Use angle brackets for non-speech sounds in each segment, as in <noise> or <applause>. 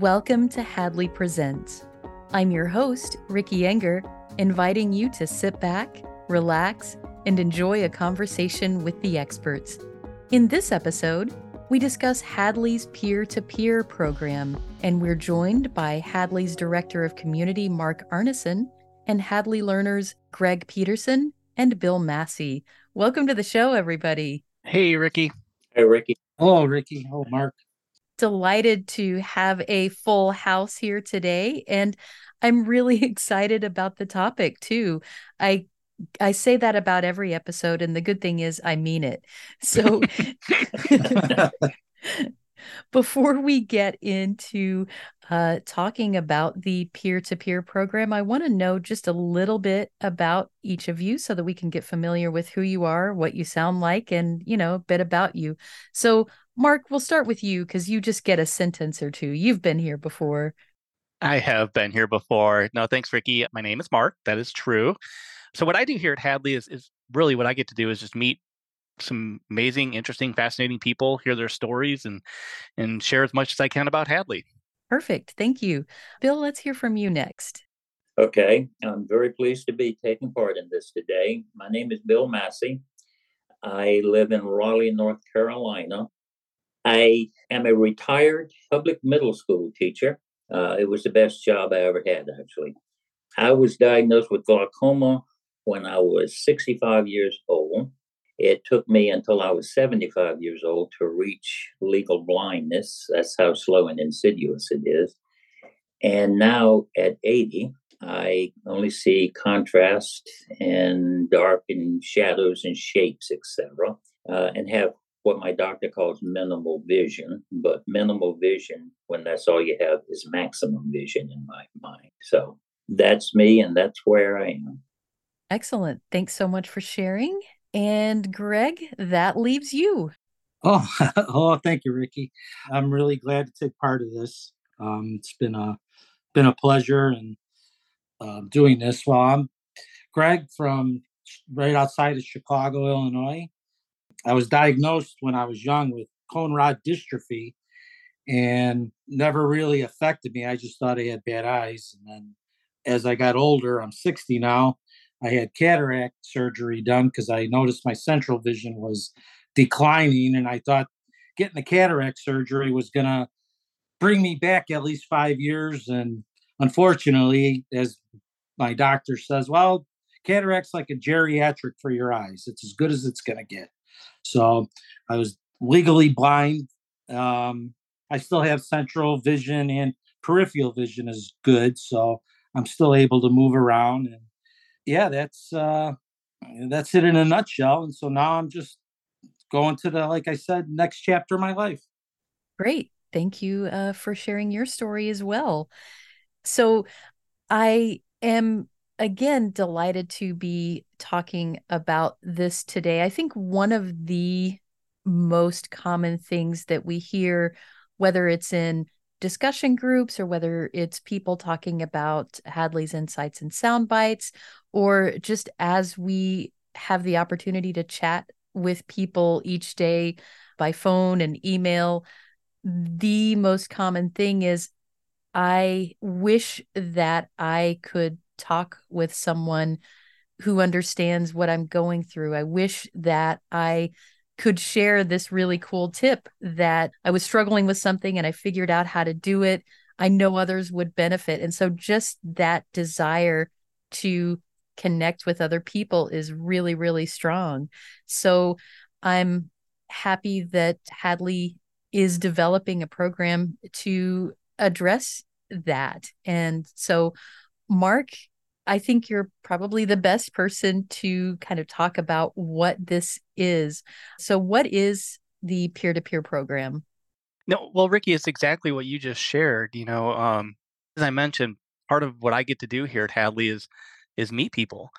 Welcome to Hadley Presents. I'm your host, Ricky Enger, inviting you to sit back, relax, and enjoy a conversation with the experts. In this episode, we discuss Hadley's peer to peer program, and we're joined by Hadley's Director of Community, Marc Arneson, and Hadley learners Greg Peterson and Bill Massey. Welcome to the show, everybody. Hey, Ricky. Hey, Ricky. Hello, Ricky. Hello, Marc delighted to have a full house here today and I'm really <laughs> excited about the topic too. I I say that about every episode and the good thing is I mean it. <laughs> So <laughs> before we get into uh, talking about the peer to peer program, I want to know just a little bit about each of you so that we can get familiar with who you are, what you sound like, and, you know, a bit about you. So, Marc, we'll start with you because you just get a sentence or two. You've been here before. I have been here before. No, thanks, Ricky. My name is Marc. That is true. So, what I do here at Hadley is, is really what I get to do is just meet some amazing, interesting, fascinating people, hear their stories, and and share as much as I can about Hadley. Perfect. Thank you. Bill, let's hear from you next. Okay. I'm very pleased to be taking part in this today. My name is Bill Massey. I live in Raleigh, North Carolina. I am a retired public middle school teacher. Uh, it was the best job I ever had, actually. I was diagnosed with glaucoma when I was 65 years old. It took me until I was 75 years old to reach legal blindness. That's how slow and insidious it is. And now at 80, I only see contrast and dark and shadows and shapes, etc., uh, and have what my doctor calls minimal vision. But minimal vision, when that's all you have, is maximum vision in my mind. So that's me, and that's where I am. Excellent. Thanks so much for sharing. And Greg, that leaves you. Oh, <laughs> oh, thank you, Ricky. I'm really glad to take part of this. Um, it's been a been a pleasure and uh, doing this. Well, I'm Greg from right outside of Chicago, Illinois. I was diagnosed when I was young with cone rod dystrophy and never really affected me. I just thought I had bad eyes. And then as I got older, I'm 60 now, I had cataract surgery done because I noticed my central vision was declining. And I thought getting the cataract surgery was going to bring me back at least five years. And unfortunately, as my doctor says, well, cataract's like a geriatric for your eyes. It's as good as it's going to get. So I was legally blind. Um, I still have central vision and peripheral vision is good. So I'm still able to move around. And yeah, that's uh, that's it in a nutshell. And so now I'm just going to the, like I said, next chapter of my life. Great. Thank you uh, for sharing your story as well. So I am again delighted to be talking about this today. I think one of the most common things that we hear, whether it's in discussion groups or whether it's people talking about Hadley's insights and sound bites, or just as we have the opportunity to chat with people each day by phone and email, the most common thing is I wish that I could talk with someone who understands what I'm going through. I wish that I could share this really cool tip that I was struggling with something and I figured out how to do it. I know others would benefit. And so just that desire to connect with other people is really, really strong. So I'm happy that Hadley is developing a program to address that. And so, Marc, I think you're probably the best person to kind of talk about what this is. So, what is the peer to peer program? No, well, Ricky, it's exactly what you just shared. You know, um, as I mentioned, part of what I get to do here at Hadley is is meet people.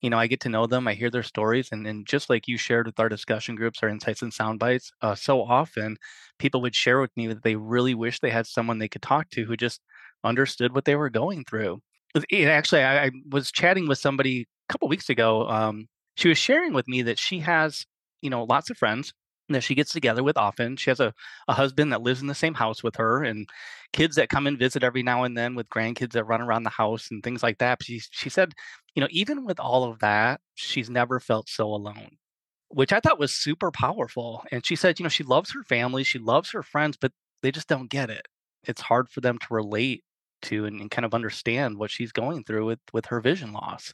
You know, I get to know them, I hear their stories, and, and just like you shared with our discussion groups, our insights and sound bites, uh, so often people would share with me that they really wish they had someone they could talk to who just understood what they were going through actually, I, I, was chatting with somebody a couple weeks ago. Um, she was sharing with me that she has, you know, lots of friends that she gets together with often. She has a, a husband that lives in the same house with her and kids that come and visit every now and then with grandkids that run around the house and things like that. She, she said, you know, even with all of that, she's never felt so alone, which I thought was super powerful. And she said, you know, she loves her family, she loves her friends, but they just don't get it. It's hard for them to relate to and, and kind of understand what she's going through with with her vision loss.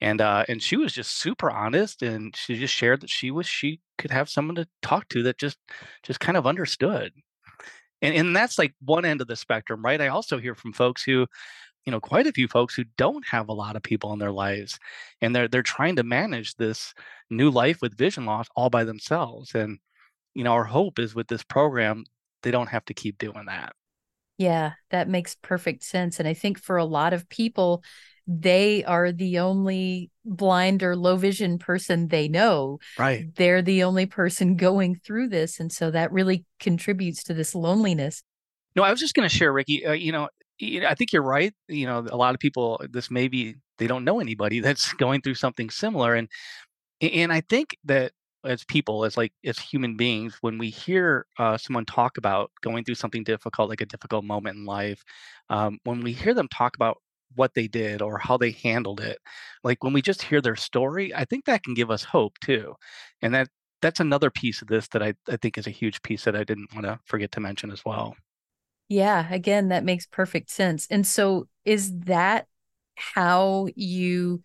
And uh and she was just super honest and she just shared that she wish she could have someone to talk to that just just kind of understood. And and that's like one end of the spectrum right? I also hear from folks who you know quite a few folks who don't have a lot of people in their lives and they're they're trying to manage this new life with vision loss all by themselves. And you know our hope is with this program they don't have to keep doing that yeah that makes perfect sense and i think for a lot of people they are the only blind or low vision person they know. Right. They're the only person <laughs> going through this. And so that really contributes to this loneliness. No, I was just going to share, Ricky, uh, you know, I think you're right. You know, a lot of people, this maybe they don't know anybody <laughs> that's going through something similar. And, and I think that as people, as like, as human beings, when we hear uh, someone talk about going through something difficult, like a difficult moment in life, um, when we hear them talk about what they did or how they handled it. Like when we just hear their story, I think that can give us hope too. And that that's another piece of this that I, I think is a huge piece that I didn't want to forget to mention as well. Yeah, again, that makes perfect sense. And so is that how you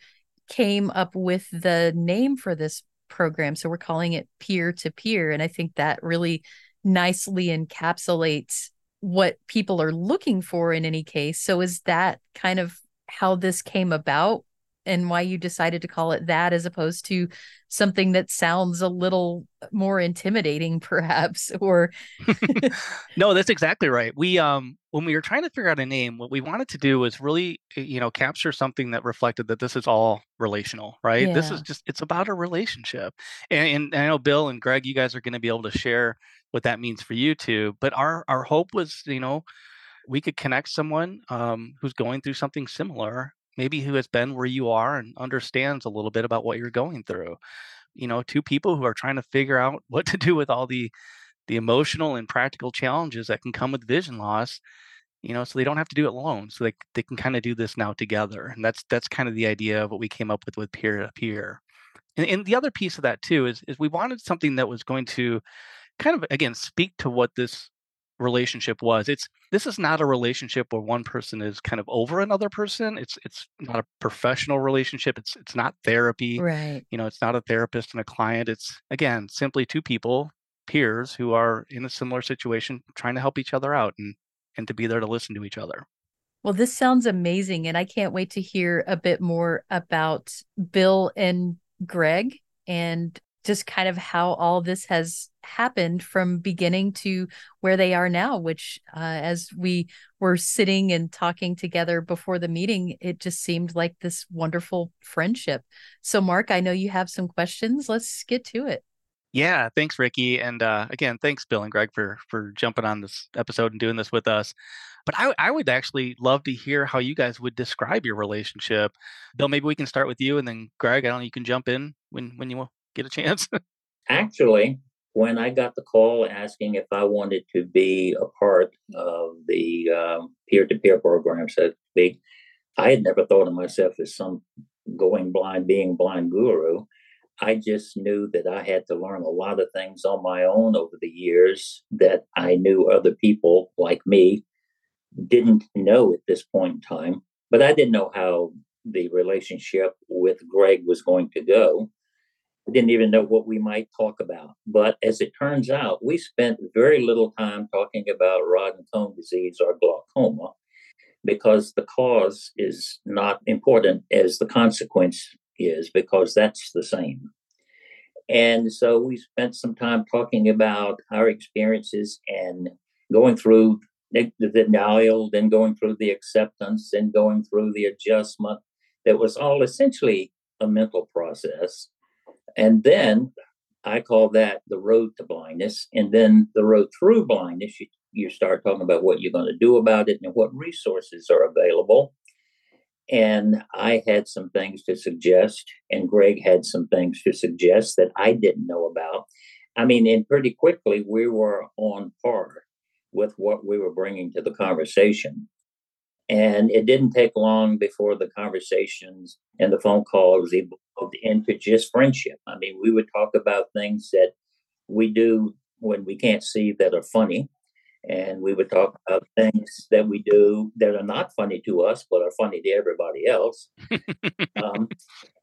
came up with the name for this program? So we're calling it peer to peer. And I think that really nicely encapsulates what people are looking for in any case. So is that kind of how this came about and why you decided to call it that as opposed to something that sounds a little more intimidating perhaps or <laughs> <laughs> No, that's exactly right. We um when we were trying to figure out a name, what we wanted to do was really eh, you know capture something that reflected that this is all relational, right? Yeah. This is just it's about a relationship. And, and I know Bill and Greg, you guys are going to be able to share what that means for you too. But our our hope was, you know, we could connect someone um, who's going through something similar, maybe who has been where you are and understands a little bit about what you're going through. You know, two people who are trying to figure out <laughs> what to do with all the the emotional and practical challenges that can come with vision loss you know so they don't have to do it alone so they, they can kind of do this now together and that's that's kind of the idea of what we came up with with peer to peer and, and the other piece of that too is is we wanted something that was going to kind of again speak to what this relationship was it's this is not a relationship where one person is kind of over another person it's it's not a professional relationship it's it's not therapy right. you know it's not a therapist and a client it's again simply two people peers who are in a similar situation trying to help each other out and and to be there to listen to each other. Well this sounds amazing and i can't wait to hear a bit more about bill and greg and just kind of how all this has happened from beginning to where they are now which uh, as we were sitting and talking together before the meeting it just seemed like this wonderful friendship. So marc i know you have some questions. Let's get to it. Yeah thanks ricky. And uh, again thanks bill and greg for for jumping on this episode and doing this with us. But I, I would actually love to hear how you guys would describe your relationship. Bill maybe we can start with you and then greg i don't know you can jump in when when you get a chance? <laughs> Actually, when I got the call asking if I wanted to be a part of the um, peer-to-peer program, so to speak, I had never thought of myself as some going blind, being blind guru. I just knew that I had to learn a lot of things on my own over the years that I knew other people like me didn't know at this point in time. But I didn't know how the relationship with Greg was going to go. I didn't even know what we might talk about. But as it turns out, we spent very little time talking about rod and cone disease or glaucoma because the cause is not important as the consequence is, because that's the same. And so we spent some time talking about our experiences and going through the denial, then going through the acceptance, then going through the adjustment. That was all essentially a mental process and then I call that the road to blindness. And then the road through blindness, you, you start talking about what you're going to do about it and what resources are available. And I had some things to suggest, and Greg had some things to suggest that I didn't know about. I mean, and pretty quickly we were on par with what we were bringing to the conversation. And it didn't take long before the conversations and the phone calls into just friendship. I mean, we would talk about things that we do when we can't see that are funny. And we would talk about things that we do that are not funny to us, but are funny to everybody else. <laughs> um,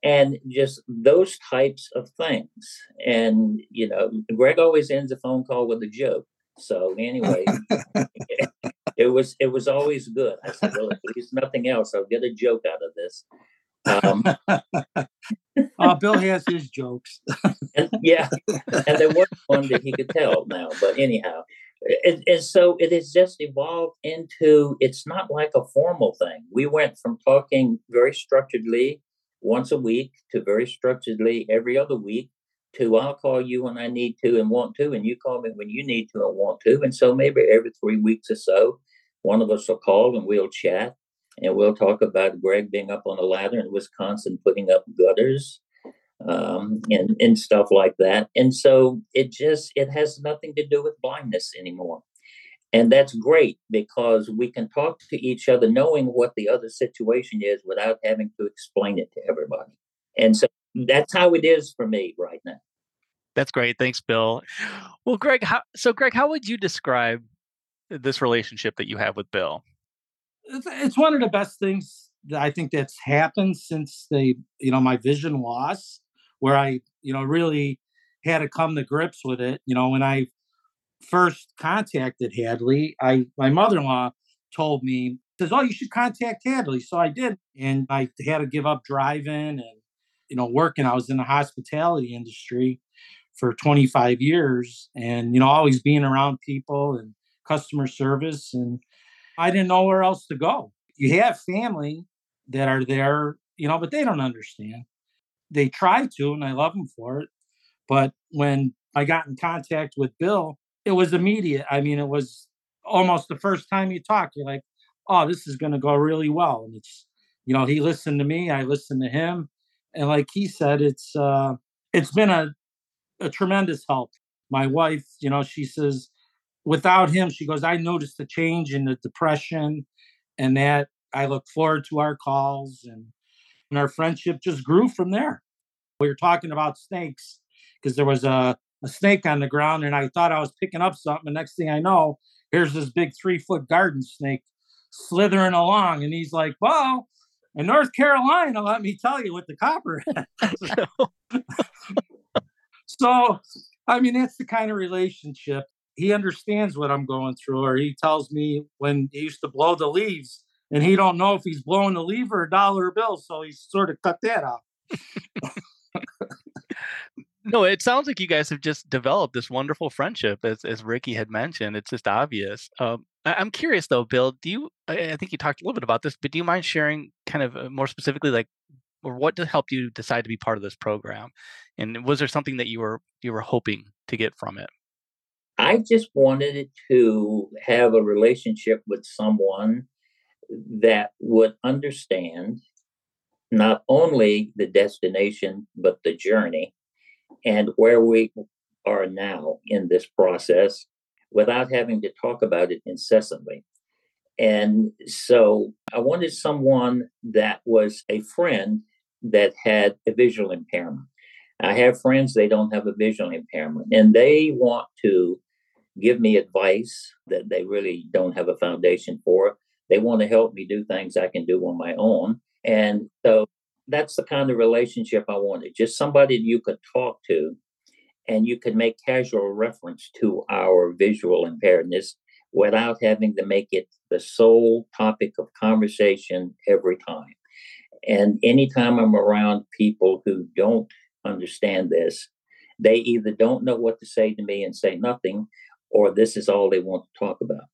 and just those types of things. And, you know, Greg always ends a phone call with a joke. So anyway, <laughs> it was it was always good. I said, well, at least nothing else. I'll get a joke out of this. Um, <laughs> uh, Bill has his jokes. <laughs> and, yeah, and there was one that he could tell now. But anyhow, and, and so it has just evolved into it's not like a formal thing. We went from talking very structuredly once a week to very structuredly every other week to I'll call you when I need to and want to, and you call me when you need to and want to. And so maybe every three weeks or so, one of us will call and we'll chat and we'll talk about Greg being up on a ladder in Wisconsin putting up gutters um, and and stuff like that. And so it just it has nothing to do with blindness anymore. And that's great because we can talk to each other knowing what the other situation is without having to explain it to everybody. And so that's how it is for me right now. That's great. Thanks, Bill. Well, Greg, how, so Greg, how would you describe this relationship that you have with Bill? It's one of the best things that I think that's happened since they, you know, my vision loss, where I, you know, really had to come to grips with it. You know, when I first contacted Hadley, I my mother-in-law told me says, "Oh, you should contact Hadley." So I did, and I had to give up driving and you know working. I was in the hospitality industry for 25 years, and you know always being around people and customer service, and I didn't know where else to go. You have family that are there, you know, but they don't understand. They try to, and I love them for it. But when I got in contact with Bill, it was immediate. I mean, it was almost the first time you talk, you're like, oh, this is going to go really well. And it's, you know, he listened to me, I listened to him. And like he said, it's, uh, it's been a, a tremendous help. My wife, you know, she says, without him, she goes, I noticed a change in the depression and that I look forward to our calls and, and our friendship just grew from there. We were talking about snakes because there was a, a snake on the ground and I thought I was picking up something. The next thing I know, here's this big three foot garden snake slithering along. And he's like, Well, in North Carolina, let me tell you, with the copper. <laughs> <laughs> so, I mean, that's the kind of relationship. He understands what I'm going through, or he tells me when he used to blow the leaves, and he don't know if he's blowing the leaf or a dollar bill, so he sort of cut that out no, it sounds like you guys have just developed this wonderful friendship, as as Ricky had mentioned. It's just obvious. Um, I, am curious though, Bill. Do you? I, I, think you talked a little bit about this, but do you mind sharing, kind of uh, more specifically, like, or what helped you decide to be part of this program? And was there something that you were you were hoping to get from it? I just wanted to have a relationship with someone that would understand not only the destination but the journey and where we are now in this process without having to talk about it incessantly. And so I wanted someone that was a friend that had a visual impairment. I have friends, they don't have a visual impairment, and they want to give me advice that they really don't have a foundation for. They want to help me do things I can do on my own. And so that's the kind of relationship I wanted. Just somebody you could talk to and you could make casual reference to our visual impairedness without having to make it the sole topic of conversation every time. And anytime I'm around people who don't understand this, they either don't know what to say to me and say nothing, or this is all they want to talk about.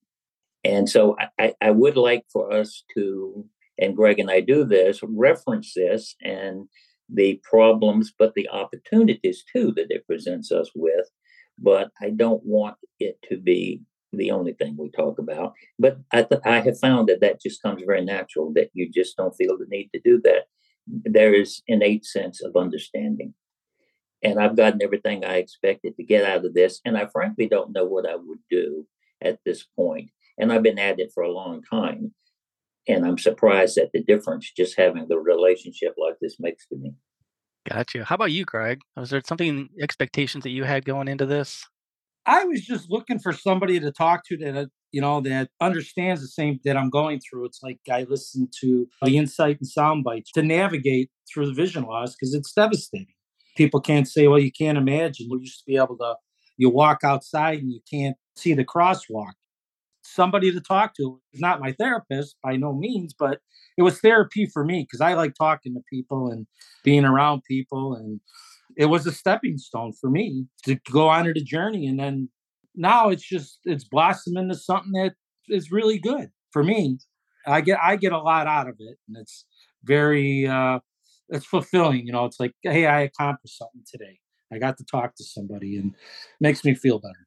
And so I, I would like for us to and Greg and I do this, reference this and the problems, but the opportunities too that it presents us with. But I don't want it to be the only thing we talk about. But I, th- I have found that that just comes very natural, that you just don't feel the need to do that. There is innate sense of understanding. And I've gotten everything I expected to get out of this. And I frankly don't know what I would do at this point. And I've been at it for a long time. And I'm surprised at the difference just having the relationship like this makes to me. Gotcha. How about you, Greg? Was there something expectations that you had going into this? I was just looking for somebody to talk to that uh, you know that understands the same that I'm going through. It's like I listen to the insight and sound bites to navigate through the vision loss because it's devastating. People can't say, "Well, you can't imagine." You used to be able to. You walk outside and you can't see the crosswalk. Somebody to talk to. Not my therapist by no means, but it was therapy for me because I like talking to people and being around people and it was a stepping stone for me to go on the journey and then now it's just it's blossomed into something that is really good for me i get i get a lot out of it and it's very uh it's fulfilling you know it's like hey i accomplished something today i got to talk to somebody and makes me feel better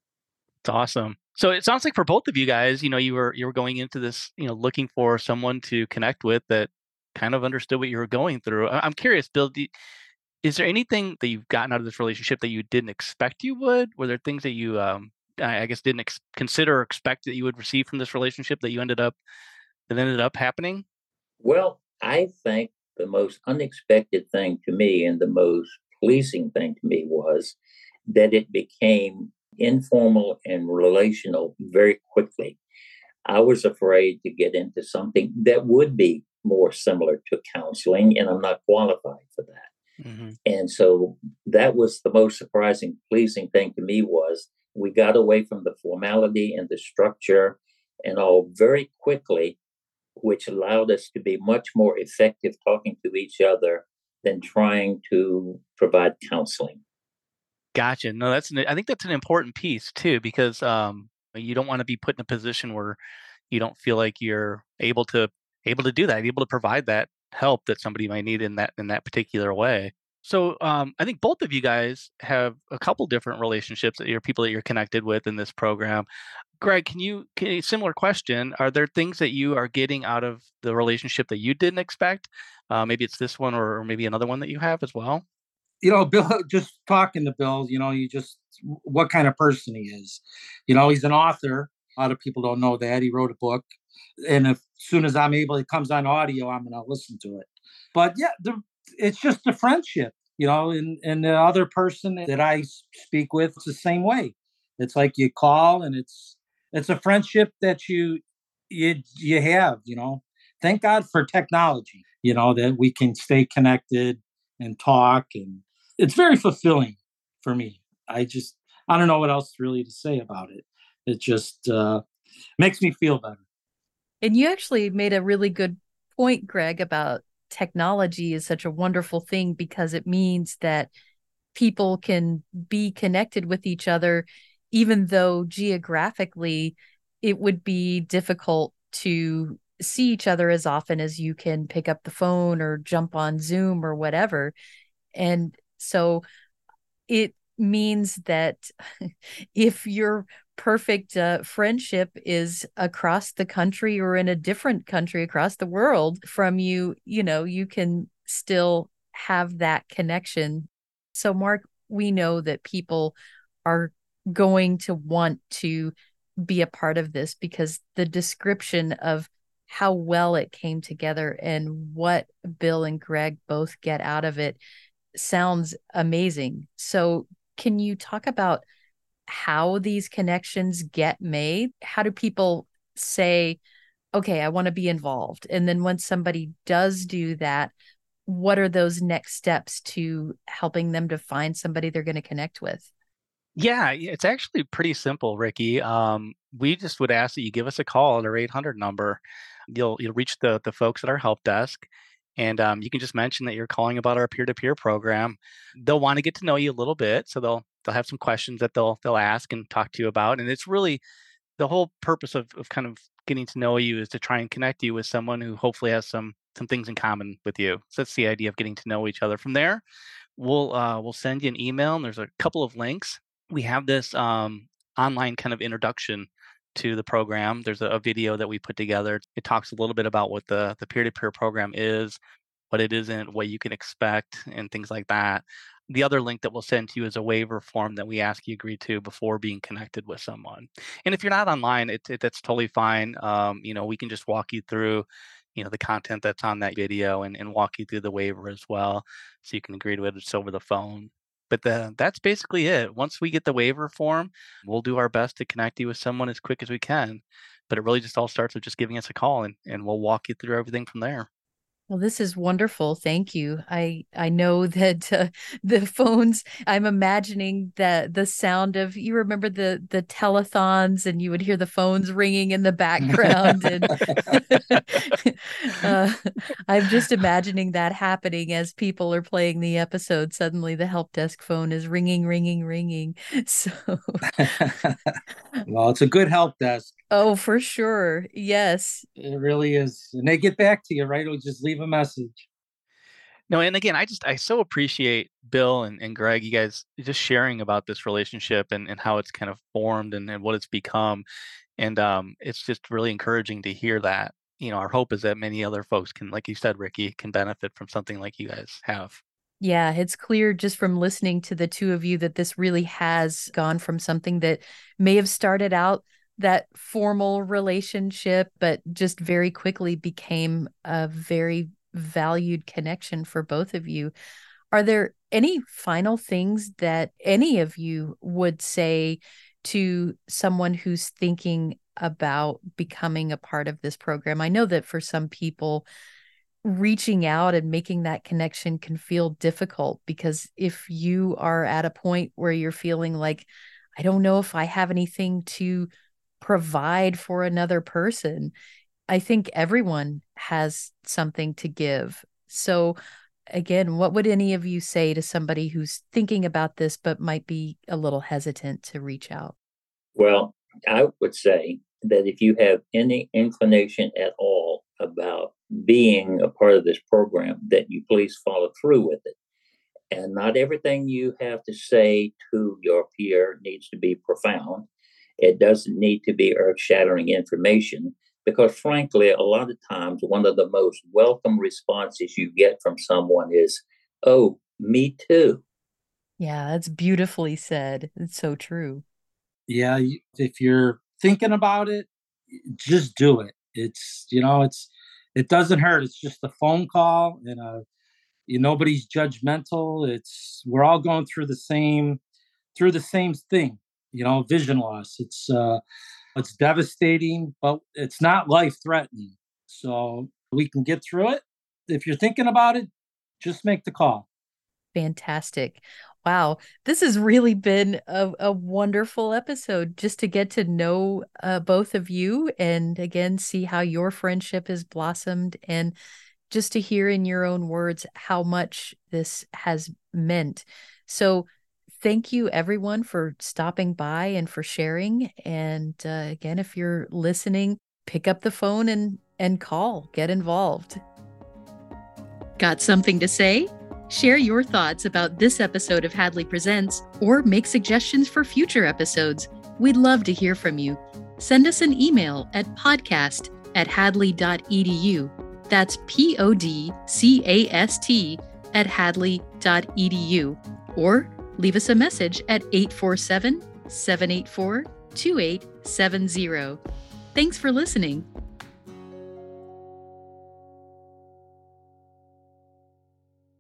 it's awesome so it sounds like for both of you guys you know you were you were going into this you know looking for someone to connect with that kind of understood what you were going through i'm curious bill do, is there anything that you've gotten out of this relationship that you didn't expect you would? Were there things that you, um, I guess, didn't ex- consider or expect that you would receive from this relationship that you ended up that ended up happening? Well, I think the most unexpected thing to me and the most pleasing thing to me was that it became informal and relational very quickly. I was afraid to get into something that would be more similar to counseling, and I'm not qualified for that. Mm-hmm. And so that was the most surprising, pleasing thing to me was we got away from the formality and the structure and all very quickly, which allowed us to be much more effective talking to each other than trying to provide counseling. Gotcha. No, that's an, I think that's an important piece too, because um, you don't want to be put in a position where you don't feel like you're able to able to do that, able to provide that help that somebody might need in that in that particular way. So um, I think both of you guys have a couple different relationships that you're people that you're connected with in this program. Greg, can you, can similar question? Are there things that you are getting out of the relationship that you didn't expect? Uh, maybe it's this one or, maybe another one that you have as well. You know, Bill. <laughs> Just talking to Bill, you know, you just what kind of person he is. You know, he's an author. A lot of people don't know that he wrote a book and as soon as I'm able, it comes on audio, I'm going to listen to it. But yeah, the, it's just a friendship, you know. And and the other person that I speak with, it's the same way. It's like you call, and it's it's a friendship that you you you have, you know. Thank God for technology, you know, that we can stay connected and talk, and it's very fulfilling for me. I just I don't know what else really to say about it. It just uh, makes me feel better. And you actually made a really good point, Greg, about technology is such a wonderful thing because it means that people can be connected with each other, even though geographically it would be difficult to see each other as often as you can pick up the phone or jump on Zoom or whatever. And so it means that <laughs> if you're perfect uh, friendship is across the country or in a different country across the world from you, you know, you can still have that connection. So, Marc, we know that people are going to want to be a part of this because the description of how well it came together and what Bill and Greg both get out of it sounds amazing. So, can you talk about how these connections get made? How do people say, okay, I want to be involved? And then once somebody does do that, what are those next steps to helping them to find somebody they're going to connect with? Yeah, it's actually pretty simple, Ricky. Um, we just would ask that you give us a call at our 800 number. You'll you'll reach the the folks at our help desk, and um, you can just mention that you're calling about our peer-to-peer program. They'll want to get to know you a little bit, so they'll they'll have some questions that they'll they'll ask and talk to you about. And it's really the whole purpose of, of kind of getting to know you is to try and connect you with someone who hopefully has some some things in common with you. So that's the idea of getting to know each other. From there, we'll uh, we'll send you an email and there's a couple of links. We have this um, online kind of introduction to the program. There's a, a, video that we put together. It talks a little bit about what the the peer-to-peer program is, what it isn't, what you can expect, and things like that the other link that we'll send to you is a waiver form that we ask you agree to before being connected with someone. And if you're not online, it, it that's totally fine. Um, you know, we can just walk you through, you know, the content that's on that video and, and walk you through the waiver as well, so you can agree to it just over the phone. But the, that's basically it. Once we get the waiver form, we'll do our best to connect you with someone as quick as we can. But it really just all starts with just giving us a call and, and we'll walk you through everything from there. Well, this is wonderful. Thank you. I I know <laughs> that uh, the phones. I'm imagining that the sound of you remember the the telethons, and you would hear the phones ringing in the background, and <laughs> <laughs> uh, I'm just imagining that happening as people are playing the episode. Suddenly, the help desk phone is ringing, ringing, ringing. So, well, it's a good help desk. Oh, for sure. Yes. It really is. And they get back to you, right? Or just leave a message. No, and again, I just I so appreciate Bill and, and Greg, you guys just sharing about this relationship and, and how it's kind of formed and, and what it's become. And um, it's just really encouraging to hear that. You know, our hope is that many other folks can, like you said, Ricky, can benefit from something like you guys have. Yeah, it's clear just from listening to the two of you that this really has gone from something that may have started out that formal relationship, but just very quickly became a very valued connection for both of you. Are there any final things that any of you would say to someone who's thinking about becoming a part of this program? I know that for some people, reaching out and making that connection can feel difficult because if you are at a point where you're feeling like, I don't know if I have anything to provide for another person. I think everyone has something to give. So, again, what would any of you say to somebody who's thinking about this but might be a little hesitant to reach out? Well, I would say that if you have any inclination at all about being a part of this program, that you please follow through with it. And not everything you have to say to your peer needs to be profound. It doesn't need to be earth shattering information because, frankly, a lot of times one of the most welcome responses you get from someone is, Oh, me too. Yeah, that's beautifully said. It's so true. Yeah, if you're thinking about it, just do it. It's, you know, it's, it doesn't hurt. It's just a phone call and a, you, nobody's judgmental. It's, we're all going through the same, through the same thing you know, vision loss. It's uh, it's devastating, but it's not life threatening. So we can get through it. If you're thinking about it, just make the call. Fantastic. Wow. This has really been a, a wonderful episode just to get to know uh, both of you and again see how your friendship has blossomed and just to hear in your own words how much this has meant. So, thank you everyone for stopping by and for sharing. And uh, again, if you're listening, pick up the phone and and call, get involved. Got something to say? Share your thoughts about this episode of Hadley Presents or make suggestions for future episodes. We'd love to hear from you. Send us an email at podcast at hadley.edu. That's P O D C A S T at hadley.edu. Or leave us a message at 847 784 2870. Thanks for listening.